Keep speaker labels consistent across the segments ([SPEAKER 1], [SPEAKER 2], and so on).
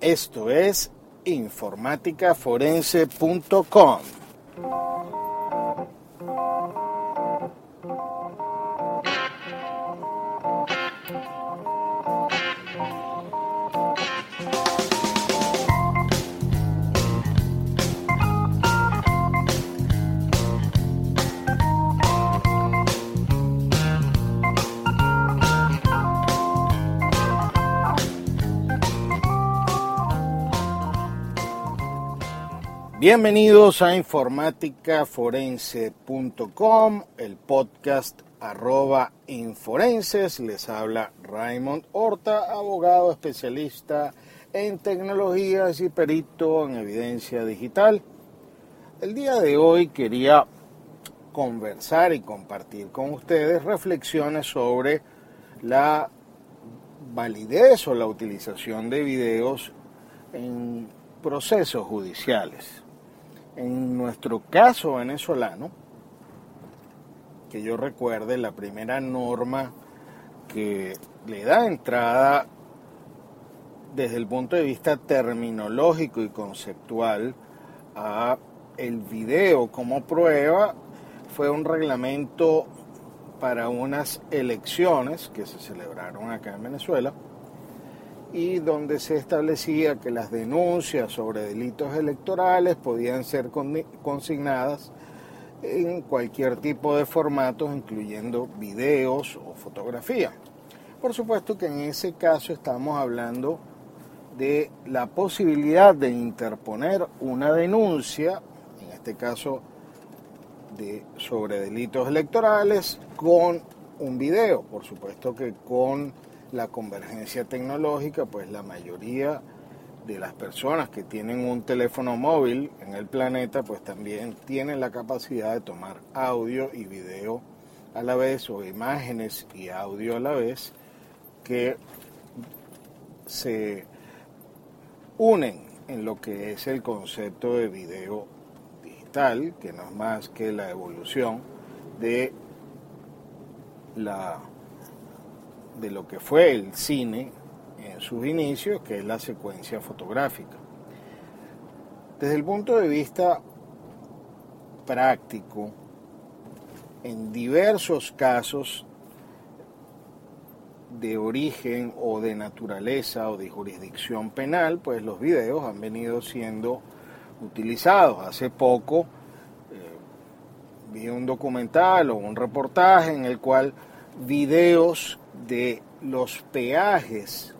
[SPEAKER 1] Esto es informaticaforense.com. Bienvenidos a informaticaforense.com, el podcast arroba inforenses. Les habla Raymond Horta, abogado especialista en tecnologías y perito en evidencia digital. El día de hoy quería conversar y compartir con ustedes reflexiones sobre la validez o la utilización de videos en procesos judiciales. En nuestro caso venezolano, que yo recuerde, la primera norma que le da entrada desde el punto de vista terminológico y conceptual a el video como prueba fue un reglamento para unas elecciones que se celebraron acá en Venezuela y donde se establecía que las denuncias sobre delitos electorales podían ser consignadas en cualquier tipo de formatos, incluyendo videos o fotografía. Por supuesto que en ese caso estamos hablando de la posibilidad de interponer una denuncia, en este caso de, sobre delitos electorales, con un video. Por supuesto que con la convergencia tecnológica, pues la mayoría de las personas que tienen un teléfono móvil en el planeta, pues también tienen la capacidad de tomar audio y video a la vez, o imágenes y audio a la vez, que se unen en lo que es el concepto de video digital, que no es más que la evolución de la de lo que fue el cine en sus inicios, que es la secuencia fotográfica. Desde el punto de vista práctico, en diversos casos de origen o de naturaleza o de jurisdicción penal, pues los videos han venido siendo utilizados. Hace poco eh, vi un documental o un reportaje en el cual videos de los peajes,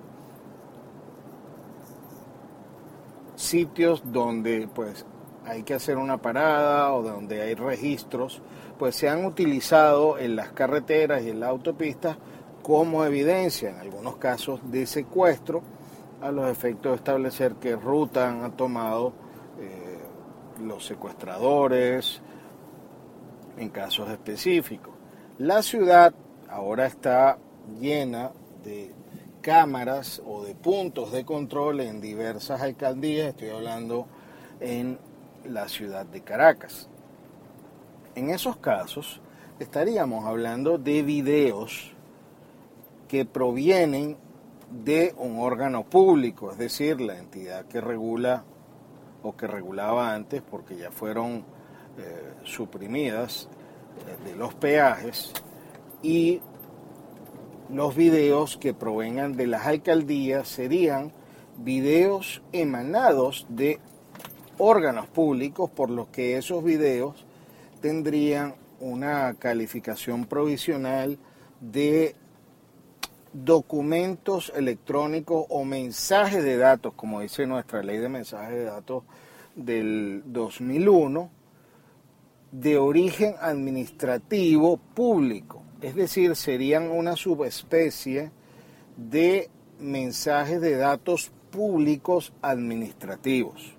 [SPEAKER 1] sitios donde pues hay que hacer una parada o donde hay registros, pues se han utilizado en las carreteras y en las autopistas como evidencia, en algunos casos de secuestro, a los efectos de establecer qué ruta han tomado eh, los secuestradores en casos específicos. La ciudad ahora está llena de cámaras o de puntos de control en diversas alcaldías, estoy hablando en la ciudad de Caracas. En esos casos estaríamos hablando de videos que provienen de un órgano público, es decir, la entidad que regula o que regulaba antes, porque ya fueron eh, suprimidas eh, de los peajes, y los videos que provengan de las alcaldías serían videos emanados de órganos públicos, por los que esos videos tendrían una calificación provisional de documentos electrónicos o mensajes de datos, como dice nuestra ley de mensajes de datos del 2001, de origen administrativo público. Es decir, serían una subespecie de mensajes de datos públicos administrativos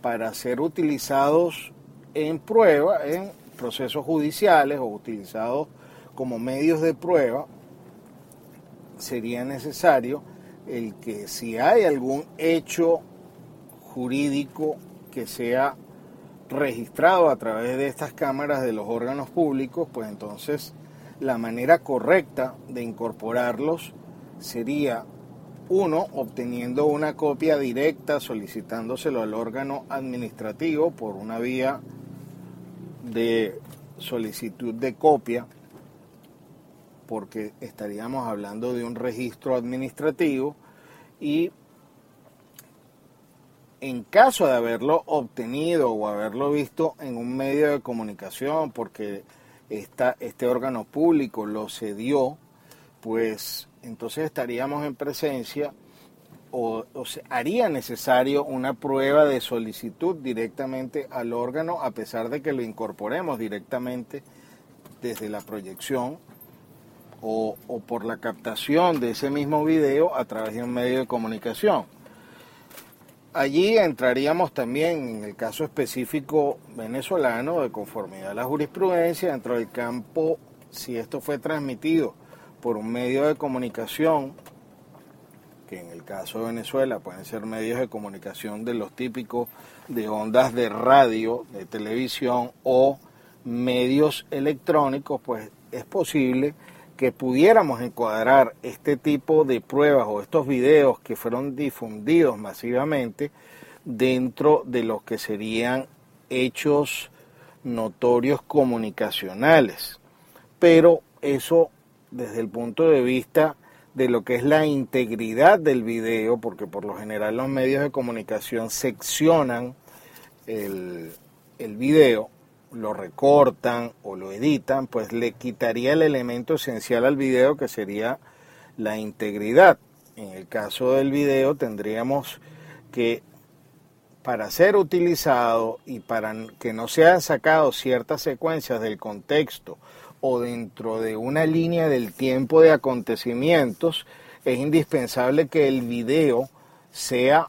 [SPEAKER 1] para ser utilizados en prueba, en procesos judiciales o utilizados como medios de prueba, sería necesario el que si hay algún hecho jurídico que sea registrado a través de estas cámaras de los órganos públicos, pues entonces la manera correcta de incorporarlos sería uno, obteniendo una copia directa, solicitándoselo al órgano administrativo por una vía de solicitud de copia, porque estaríamos hablando de un registro administrativo y en caso de haberlo obtenido o haberlo visto en un medio de comunicación, porque esta, este órgano público lo cedió, pues entonces estaríamos en presencia o, se haría necesario una prueba de solicitud directamente al órgano, a pesar de que lo incorporemos directamente desde la proyección o, o por la captación de ese mismo video a través de un medio de comunicación. Allí entraríamos también en el caso específico venezolano de conformidad a la jurisprudencia dentro del campo si esto fue transmitido por un medio de comunicación, que en el caso de Venezuela pueden ser medios de comunicación de los típicos de ondas de radio, de televisión o medios electrónicos, pues es posible que pudiéramos encuadrar este tipo de pruebas o estos videos que fueron difundidos masivamente dentro de los que serían hechos notorios comunicacionales. Pero eso desde el punto de vista de lo que es la integridad del video, porque por lo general los medios de comunicación seccionan el, el video, lo recortan o lo editan, pues le quitaría el elemento esencial al video que sería la integridad. En el caso del video tendríamos que para ser utilizado y para que no sean sacados ciertas secuencias del contexto o dentro de una línea del tiempo de acontecimientos, es indispensable que el video sea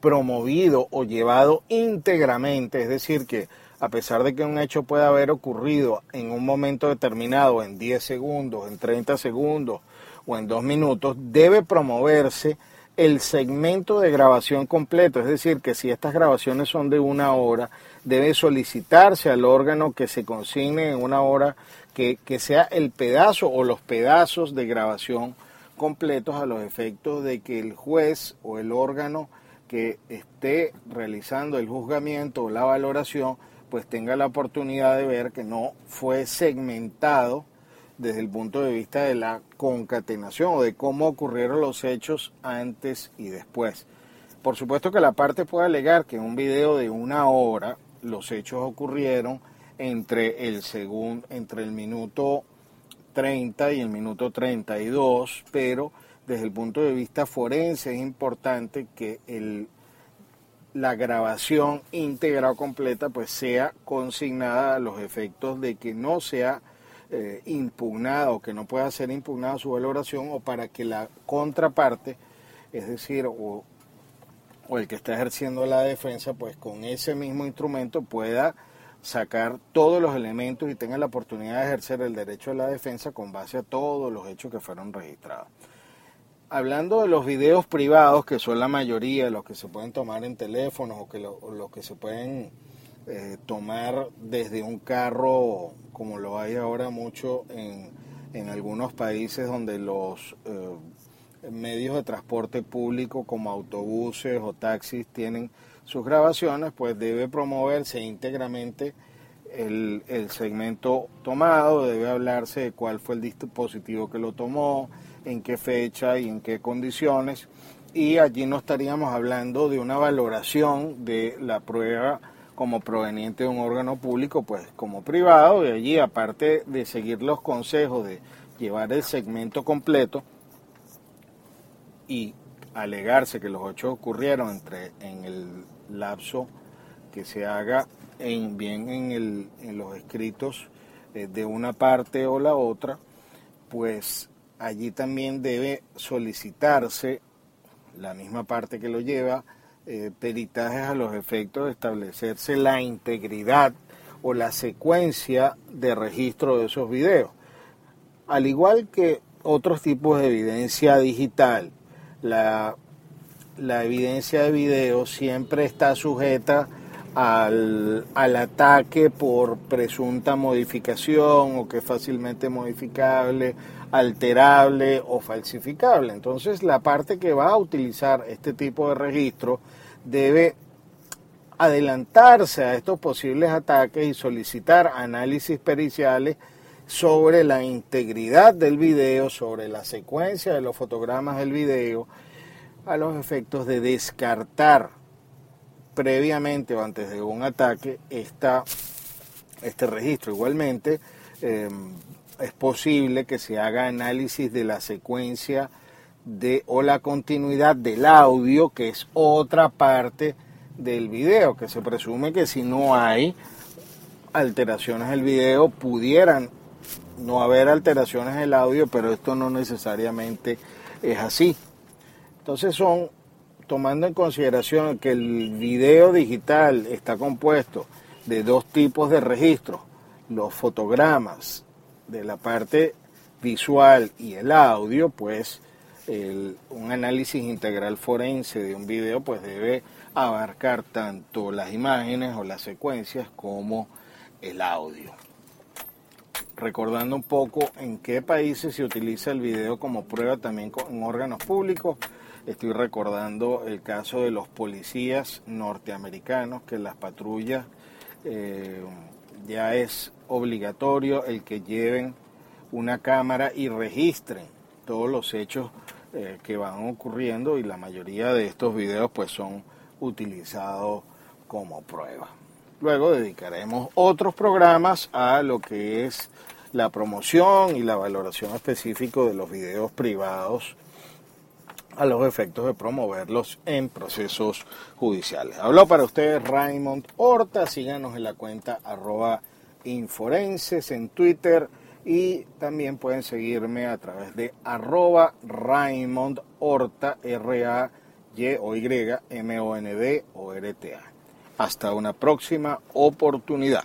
[SPEAKER 1] promovido o llevado íntegramente, es decir, que a pesar de que un hecho pueda haber ocurrido en un momento determinado, en 10 segundos, en 30 segundos o en 2 minutos, debe promoverse el segmento de grabación completo, es decir, que si estas grabaciones son de una hora, debe solicitarse al órgano que se consigne en una hora que, que sea el pedazo o los pedazos de grabación completos a los efectos de que el juez o el órgano que esté realizando el juzgamiento o la valoración pues tenga la oportunidad de ver que no fue segmentado desde el punto de vista de la concatenación o de cómo ocurrieron los hechos antes y después. Por supuesto que la parte puede alegar que en un video de una hora los hechos ocurrieron entre el segundo, entre el minuto 30 y el minuto 32, pero desde el punto de vista forense es importante que el, la grabación íntegra o completa pues sea consignada a los efectos de que no sea eh, impugnada o que no pueda ser impugnada su valoración o para que la contraparte, es decir, o, o el que está ejerciendo la defensa, pues con ese mismo instrumento pueda sacar todos los elementos y tenga la oportunidad de ejercer el derecho a la defensa con base a todos los hechos que fueron registrados. Hablando de los videos privados, que son la mayoría los que se pueden tomar en teléfonos o que los que se pueden eh, tomar desde un carro, como lo hay ahora mucho en, en algunos países donde los eh, medios de transporte público como autobuses o taxis tienen sus grabaciones, pues debe promoverse íntegramente el, el segmento tomado, debe hablarse de cuál fue el dispositivo que lo tomó, en qué fecha y en qué condiciones y allí no estaríamos hablando de una valoración de la prueba como proveniente de un órgano público, pues como privado, y allí aparte de seguir los consejos de llevar el segmento completo y alegarse que los hechos ocurrieron entre, en el lapso que se haga en, bien en, el, en los escritos eh, de una parte o la otra, pues allí también debe solicitarse la misma parte que lo lleva, eh, peritajes a los efectos de establecerse la integridad o la secuencia de registro de esos videos. Al igual que otros tipos de evidencia digital, la, la evidencia de video siempre está sujeta al, al, ataque por presunta modificación o que es fácilmente modificable, alterable o falsificable. Entonces la parte que va a utilizar este tipo de registro debe adelantarse a estos posibles ataques y solicitar análisis periciales sobre la integridad del video, sobre la secuencia de los fotogramas del video, a los efectos de descartar previamente o antes de un ataque esta, este registro. Igualmente, em, es posible que se haga análisis de la secuencia de, o la continuidad del audio, que es otra parte del video, que se presume que si no hay alteraciones del video, pudieran no haber alteraciones del audio, pero esto no necesariamente es así. Entonces son tomando en consideración que el video digital está compuesto de dos tipos de registros, los fotogramas de la parte visual y el audio, pues un análisis integral forense de un video pues debe abarcar tanto las imágenes o las secuencias como el audio. Recordando un poco en qué países se utiliza el video como prueba también en órganos públicos, Estoy recordando el caso de los policías norteamericanos que las patrullas eh, ya es obligatorio el que lleven una cámara y registren todos los hechos eh, que van ocurriendo y la mayoría de estos videos pues son utilizados como prueba. Luego dedicaremos otros programas a lo que es la promoción y la valoración específica de los videos privados a los efectos de promoverlos en procesos judiciales. Habló para ustedes Raymond Horta, síganos en la cuenta arroba inforenses en Twitter y también pueden seguirme a través de arroba Raymond Horta, R-A-Y o Y, M-O-N-D o R-T-A. Hasta una próxima oportunidad.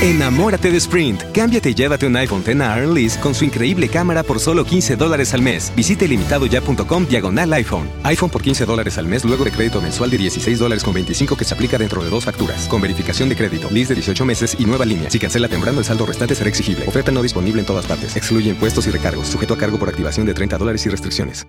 [SPEAKER 2] Enamórate de Sprint. Cámbiate y llévate un iPhone X Lease con su increíble cámara por solo 15 dólares al mes. Visite limitadoya.com diagonal iPhone. iPhone por 15 dólares al mes luego de crédito mensual de 16 dólares con 25 que se aplica dentro de dos facturas. Con verificación de crédito, lease de 18 meses y nueva línea. Si cancela temprano, el saldo restante será exigible. Oferta no disponible en todas partes. Excluye impuestos y recargos. Sujeto a cargo por activación de 30 dólares y restricciones.